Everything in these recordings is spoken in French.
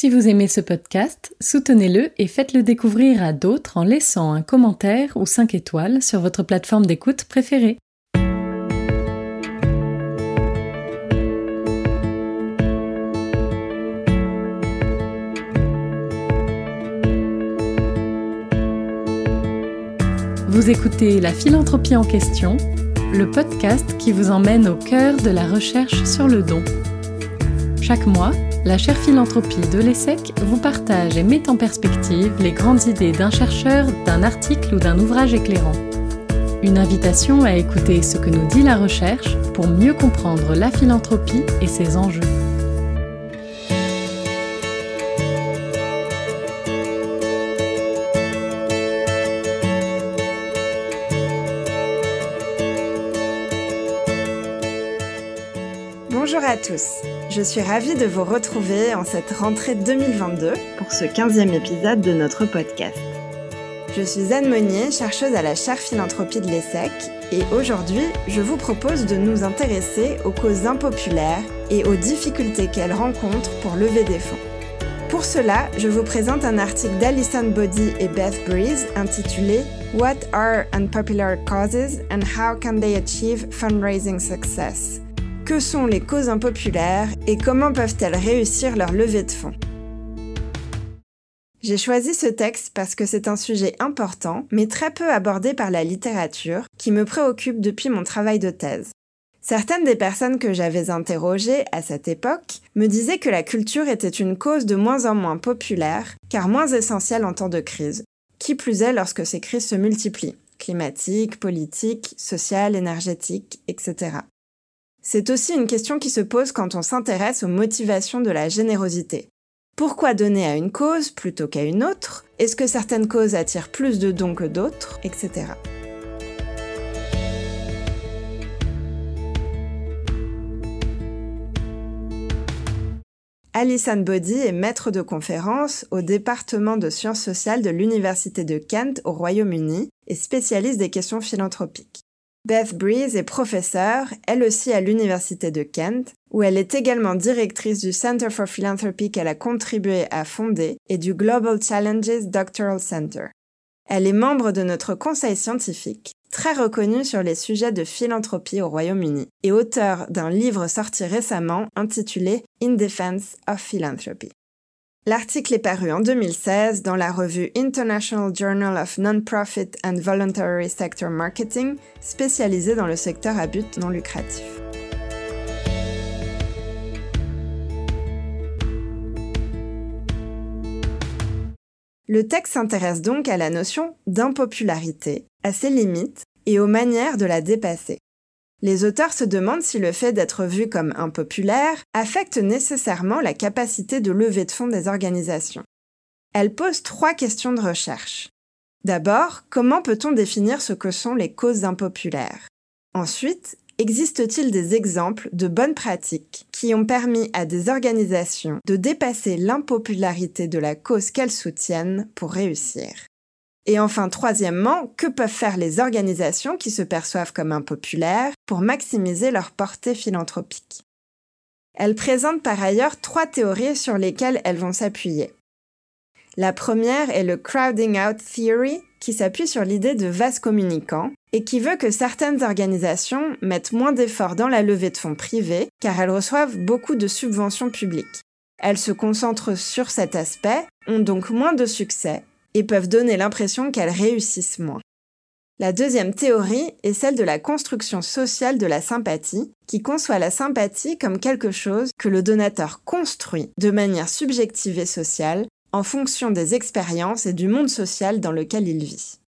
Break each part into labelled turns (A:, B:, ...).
A: Si vous aimez ce podcast, soutenez-le et faites-le découvrir à d'autres en laissant un commentaire ou 5 étoiles sur votre plateforme d'écoute préférée. Vous écoutez La philanthropie en question, le podcast qui vous emmène au cœur de la recherche sur le don. Chaque mois, la chaire philanthropie de l'ESSEC vous partage et met en perspective les grandes idées d'un chercheur, d'un article ou d'un ouvrage éclairant. Une invitation à écouter ce que nous dit la recherche pour mieux comprendre la philanthropie et ses enjeux.
B: Bonjour à tous, je suis ravie de vous retrouver en cette rentrée 2022 pour ce 15e épisode de notre podcast. Je suis Anne Monnier, chercheuse à la chaire philanthropie de l'ESSEC, et aujourd'hui, je vous propose de nous intéresser aux causes impopulaires et aux difficultés qu'elles rencontrent pour lever des fonds. Pour cela, je vous présente un article d'Alison Body et Beth Breeze intitulé What are unpopular causes and how can they achieve fundraising success? Que sont les causes impopulaires et comment peuvent-elles réussir leur levée de fonds J'ai choisi ce texte parce que c'est un sujet important, mais très peu abordé par la littérature, qui me préoccupe depuis mon travail de thèse. Certaines des personnes que j'avais interrogées à cette époque me disaient que la culture était une cause de moins en moins populaire, car moins essentielle en temps de crise, qui plus est lorsque ces crises se multiplient, climatiques, politiques, sociales, énergétiques, etc. C'est aussi une question qui se pose quand on s'intéresse aux motivations de la générosité. Pourquoi donner à une cause plutôt qu'à une autre? Est-ce que certaines causes attirent plus de dons que d'autres? Etc. Alison Body est maître de conférence au département de sciences sociales de l'Université de Kent au Royaume-Uni et spécialiste des questions philanthropiques. Beth Breeze est professeure, elle aussi à l'Université de Kent, où elle est également directrice du Center for Philanthropy qu'elle a contribué à fonder et du Global Challenges Doctoral Center. Elle est membre de notre conseil scientifique, très reconnu sur les sujets de philanthropie au Royaume-Uni, et auteur d'un livre sorti récemment intitulé In Defense of Philanthropy. L'article est paru en 2016 dans la revue International Journal of Non-Profit and Voluntary Sector Marketing, spécialisée dans le secteur à but non lucratif. Le texte s'intéresse donc à la notion d'impopularité, à ses limites et aux manières de la dépasser. Les auteurs se demandent si le fait d'être vu comme impopulaire affecte nécessairement la capacité de lever de fonds des organisations. Elles posent trois questions de recherche. D'abord, comment peut-on définir ce que sont les causes impopulaires? Ensuite, existe-t-il des exemples de bonnes pratiques qui ont permis à des organisations de dépasser l'impopularité de la cause qu'elles soutiennent pour réussir? Et enfin, troisièmement, que peuvent faire les organisations qui se perçoivent comme impopulaires pour maximiser leur portée philanthropique? Elles présentent par ailleurs trois théories sur lesquelles elles vont s'appuyer. La première est le crowding out theory, qui s'appuie sur l'idée de vase communicant et qui veut que certaines organisations mettent moins d'efforts dans la levée de fonds privés car elles reçoivent beaucoup de subventions publiques. Elles se concentrent sur cet aspect, ont donc moins de succès et peuvent donner l'impression qu'elles réussissent moins. La deuxième théorie est celle de la construction sociale de la sympathie, qui conçoit la sympathie comme quelque chose que le donateur construit de manière subjective et sociale en fonction des expériences et du monde social dans lequel il vit.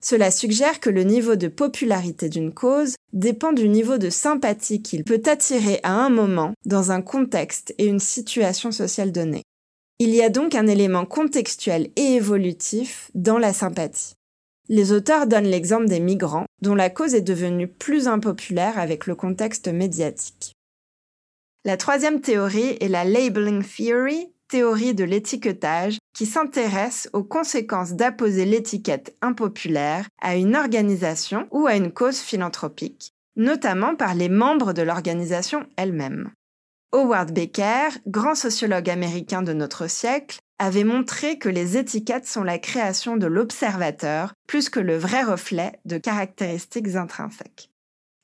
B: Cela suggère que le niveau de popularité d'une cause dépend du niveau de sympathie qu'il peut attirer à un moment dans un contexte et une situation sociale donnée. Il y a donc un élément contextuel et évolutif dans la sympathie. Les auteurs donnent l'exemple des migrants, dont la cause est devenue plus impopulaire avec le contexte médiatique. La troisième théorie est la Labeling Theory, théorie de l'étiquetage, qui s'intéresse aux conséquences d'apposer l'étiquette impopulaire à une organisation ou à une cause philanthropique, notamment par les membres de l'organisation elle-même. Howard Baker, grand sociologue américain de notre siècle, avait montré que les étiquettes sont la création de l'observateur plus que le vrai reflet de caractéristiques intrinsèques.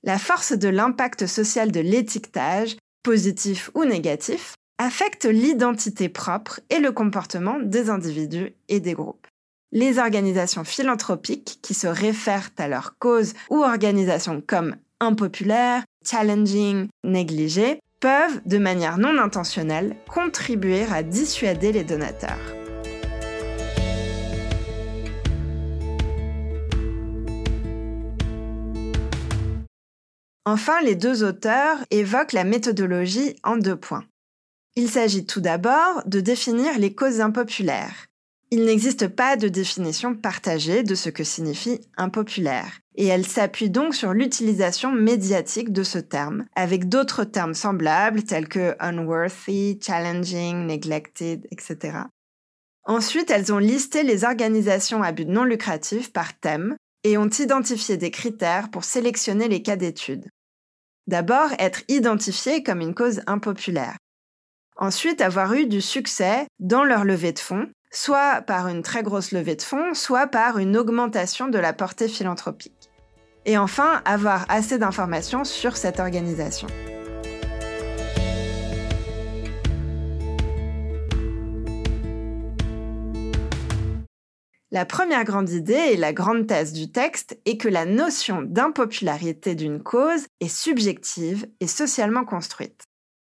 B: La force de l'impact social de l'étiquetage, positif ou négatif, affecte l'identité propre et le comportement des individus et des groupes. Les organisations philanthropiques qui se réfèrent à leur cause ou organisations comme impopulaires, challenging, négligées peuvent, de manière non intentionnelle, contribuer à dissuader les donateurs. Enfin, les deux auteurs évoquent la méthodologie en deux points. Il s'agit tout d'abord de définir les causes impopulaires. Il n'existe pas de définition partagée de ce que signifie impopulaire, et elle s'appuie donc sur l'utilisation médiatique de ce terme, avec d'autres termes semblables tels que unworthy, challenging, neglected, etc. Ensuite, elles ont listé les organisations à but non lucratif par thème et ont identifié des critères pour sélectionner les cas d'étude. D'abord, être identifié comme une cause impopulaire. Ensuite, avoir eu du succès dans leur levée de fonds, soit par une très grosse levée de fonds, soit par une augmentation de la portée philanthropique. Et enfin, avoir assez d'informations sur cette organisation. La première grande idée et la grande thèse du texte est que la notion d'impopularité d'une cause est subjective et socialement construite.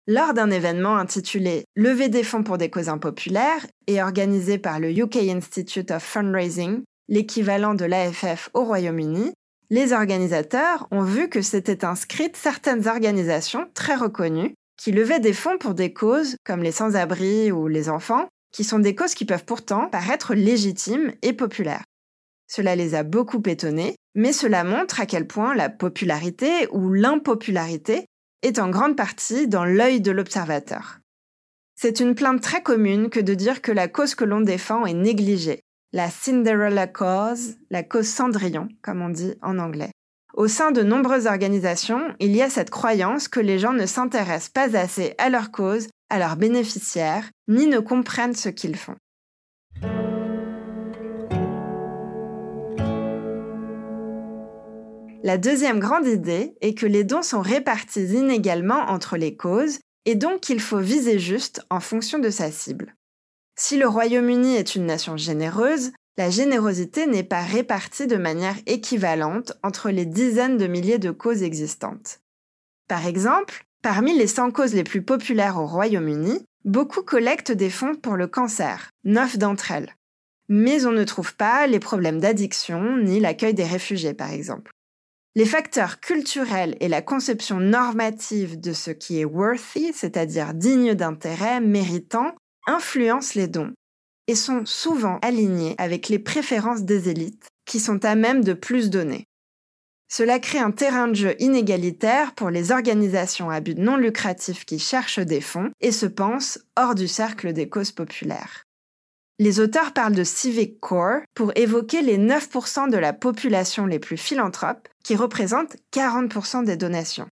B: Lors d'un événement intitulé Lever des fonds pour des causes impopulaires et organisé par le UK Institute of Fundraising, l'équivalent de l'AFF au Royaume-Uni, les organisateurs ont vu que s'étaient inscrites certaines organisations très reconnues qui levaient des fonds pour des causes comme les sans-abri ou les enfants, qui sont des causes qui peuvent pourtant paraître légitimes et populaires. Cela les a beaucoup étonnés, mais cela montre à quel point la popularité ou l'impopularité est en grande partie dans l'œil de l'observateur. C'est une plainte très commune que de dire que la cause que l'on défend est négligée, la Cinderella cause, la cause Cendrillon, comme on dit en anglais. Au sein de nombreuses organisations, il y a cette croyance que les gens ne s'intéressent pas assez à leur cause à leurs bénéficiaires, ni ne comprennent ce qu'ils font. La deuxième grande idée est que les dons sont répartis inégalement entre les causes et donc qu'il faut viser juste en fonction de sa cible. Si le Royaume-Uni est une nation généreuse, la générosité n'est pas répartie de manière équivalente entre les dizaines de milliers de causes existantes. Par exemple, Parmi les 100 causes les plus populaires au Royaume-Uni, beaucoup collectent des fonds pour le cancer, neuf d'entre elles. Mais on ne trouve pas les problèmes d'addiction ni l'accueil des réfugiés, par exemple. Les facteurs culturels et la conception normative de ce qui est worthy, c'est-à-dire digne d'intérêt, méritant, influencent les dons et sont souvent alignés avec les préférences des élites qui sont à même de plus donner. Cela crée un terrain de jeu inégalitaire pour les organisations à but non lucratif qui cherchent des fonds et se pensent hors du cercle des causes populaires. Les auteurs parlent de Civic Core pour évoquer les 9% de la population les plus philanthropes qui représentent 40% des donations.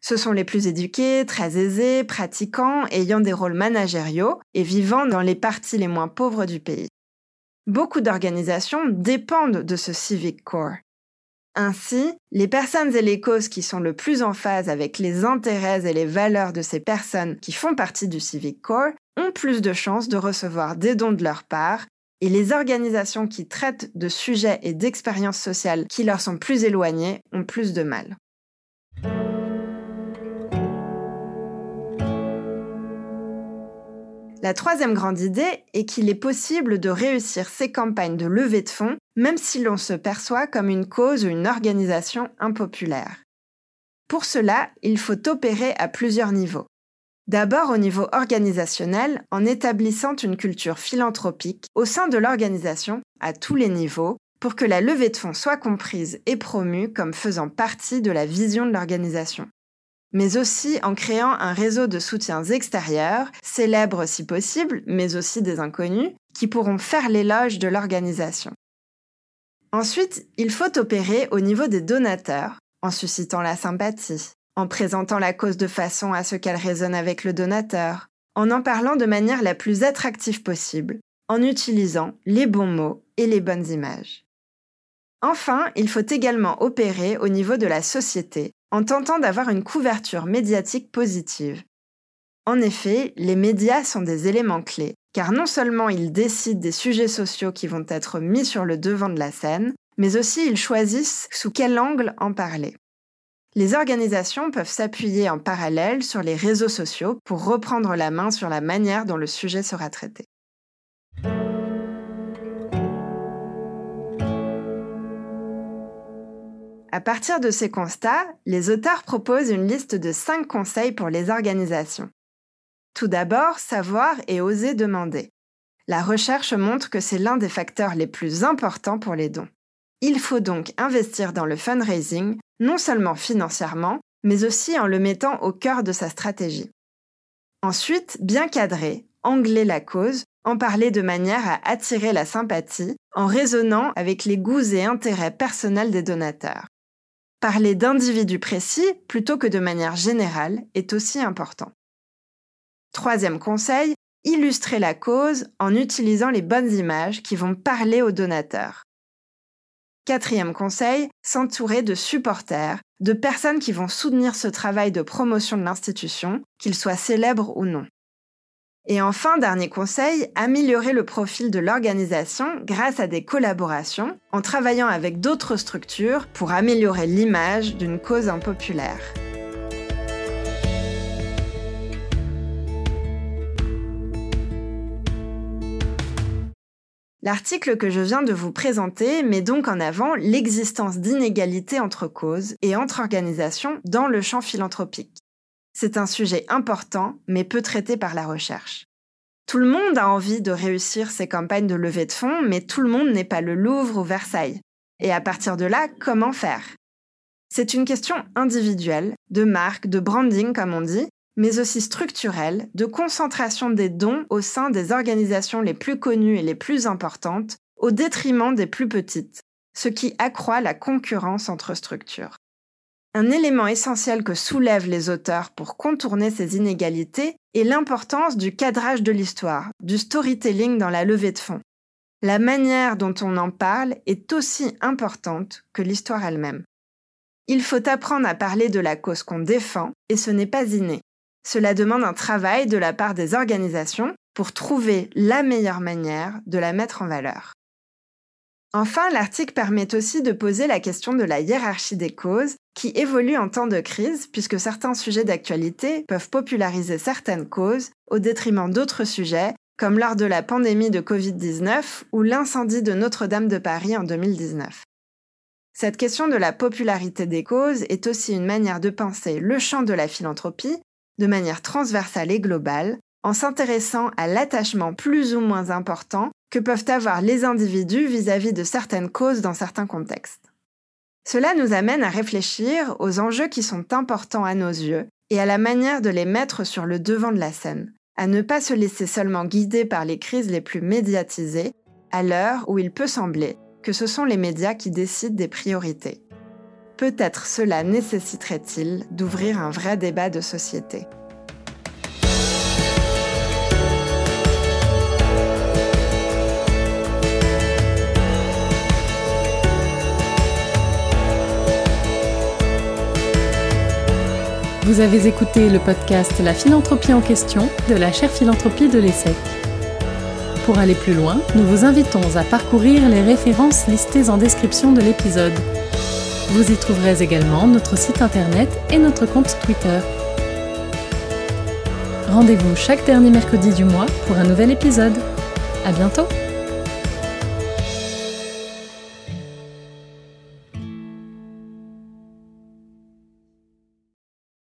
B: Ce sont les plus éduqués, très aisés, pratiquants, ayant des rôles managériaux et vivant dans les parties les moins pauvres du pays. Beaucoup d'organisations dépendent de ce Civic Core ainsi, les personnes et les causes qui sont le plus en phase avec les intérêts et les valeurs de ces personnes qui font partie du Civic Core ont plus de chances de recevoir des dons de leur part et les organisations qui traitent de sujets et d'expériences sociales qui leur sont plus éloignés ont plus de mal. La troisième grande idée est qu'il est possible de réussir ces campagnes de levée de fonds même si l'on se perçoit comme une cause ou une organisation impopulaire. Pour cela, il faut opérer à plusieurs niveaux. D'abord au niveau organisationnel, en établissant une culture philanthropique au sein de l'organisation à tous les niveaux pour que la levée de fonds soit comprise et promue comme faisant partie de la vision de l'organisation mais aussi en créant un réseau de soutiens extérieurs, célèbres si possible, mais aussi des inconnus, qui pourront faire l'éloge de l'organisation. Ensuite, il faut opérer au niveau des donateurs, en suscitant la sympathie, en présentant la cause de façon à ce qu'elle résonne avec le donateur, en en parlant de manière la plus attractive possible, en utilisant les bons mots et les bonnes images. Enfin, il faut également opérer au niveau de la société en tentant d'avoir une couverture médiatique positive. En effet, les médias sont des éléments clés, car non seulement ils décident des sujets sociaux qui vont être mis sur le devant de la scène, mais aussi ils choisissent sous quel angle en parler. Les organisations peuvent s'appuyer en parallèle sur les réseaux sociaux pour reprendre la main sur la manière dont le sujet sera traité. À partir de ces constats, les auteurs proposent une liste de 5 conseils pour les organisations. Tout d'abord, savoir et oser demander. La recherche montre que c'est l'un des facteurs les plus importants pour les dons. Il faut donc investir dans le fundraising, non seulement financièrement, mais aussi en le mettant au cœur de sa stratégie. Ensuite, bien cadrer, angler la cause, en parler de manière à attirer la sympathie, en raisonnant avec les goûts et intérêts personnels des donateurs. Parler d'individus précis plutôt que de manière générale est aussi important. Troisième conseil, illustrer la cause en utilisant les bonnes images qui vont parler aux donateurs. Quatrième conseil, s'entourer de supporters, de personnes qui vont soutenir ce travail de promotion de l'institution, qu'il soit célèbre ou non. Et enfin, dernier conseil, améliorer le profil de l'organisation grâce à des collaborations, en travaillant avec d'autres structures pour améliorer l'image d'une cause impopulaire. L'article que je viens de vous présenter met donc en avant l'existence d'inégalités entre causes et entre organisations dans le champ philanthropique. C'est un sujet important, mais peu traité par la recherche. Tout le monde a envie de réussir ses campagnes de levée de fonds, mais tout le monde n'est pas le Louvre ou Versailles. Et à partir de là, comment faire? C'est une question individuelle, de marque, de branding comme on dit, mais aussi structurelle, de concentration des dons au sein des organisations les plus connues et les plus importantes, au détriment des plus petites, ce qui accroît la concurrence entre structures. Un élément essentiel que soulèvent les auteurs pour contourner ces inégalités est l'importance du cadrage de l'histoire, du storytelling dans la levée de fonds. La manière dont on en parle est aussi importante que l'histoire elle-même. Il faut apprendre à parler de la cause qu'on défend, et ce n'est pas inné. Cela demande un travail de la part des organisations pour trouver la meilleure manière de la mettre en valeur. Enfin, l'article permet aussi de poser la question de la hiérarchie des causes qui évolue en temps de crise puisque certains sujets d'actualité peuvent populariser certaines causes au détriment d'autres sujets comme lors de la pandémie de Covid-19 ou l'incendie de Notre-Dame de Paris en 2019. Cette question de la popularité des causes est aussi une manière de penser le champ de la philanthropie de manière transversale et globale en s'intéressant à l'attachement plus ou moins important que peuvent avoir les individus vis-à-vis de certaines causes dans certains contextes. Cela nous amène à réfléchir aux enjeux qui sont importants à nos yeux et à la manière de les mettre sur le devant de la scène, à ne pas se laisser seulement guider par les crises les plus médiatisées, à l'heure où il peut sembler que ce sont les médias qui décident des priorités. Peut-être cela nécessiterait-il d'ouvrir un vrai débat de société.
A: Vous avez écouté le podcast La philanthropie en question de la chaire philanthropie de l'ESSEC. Pour aller plus loin, nous vous invitons à parcourir les références listées en description de l'épisode. Vous y trouverez également notre site internet et notre compte Twitter. Rendez-vous chaque dernier mercredi du mois pour un nouvel épisode. À bientôt!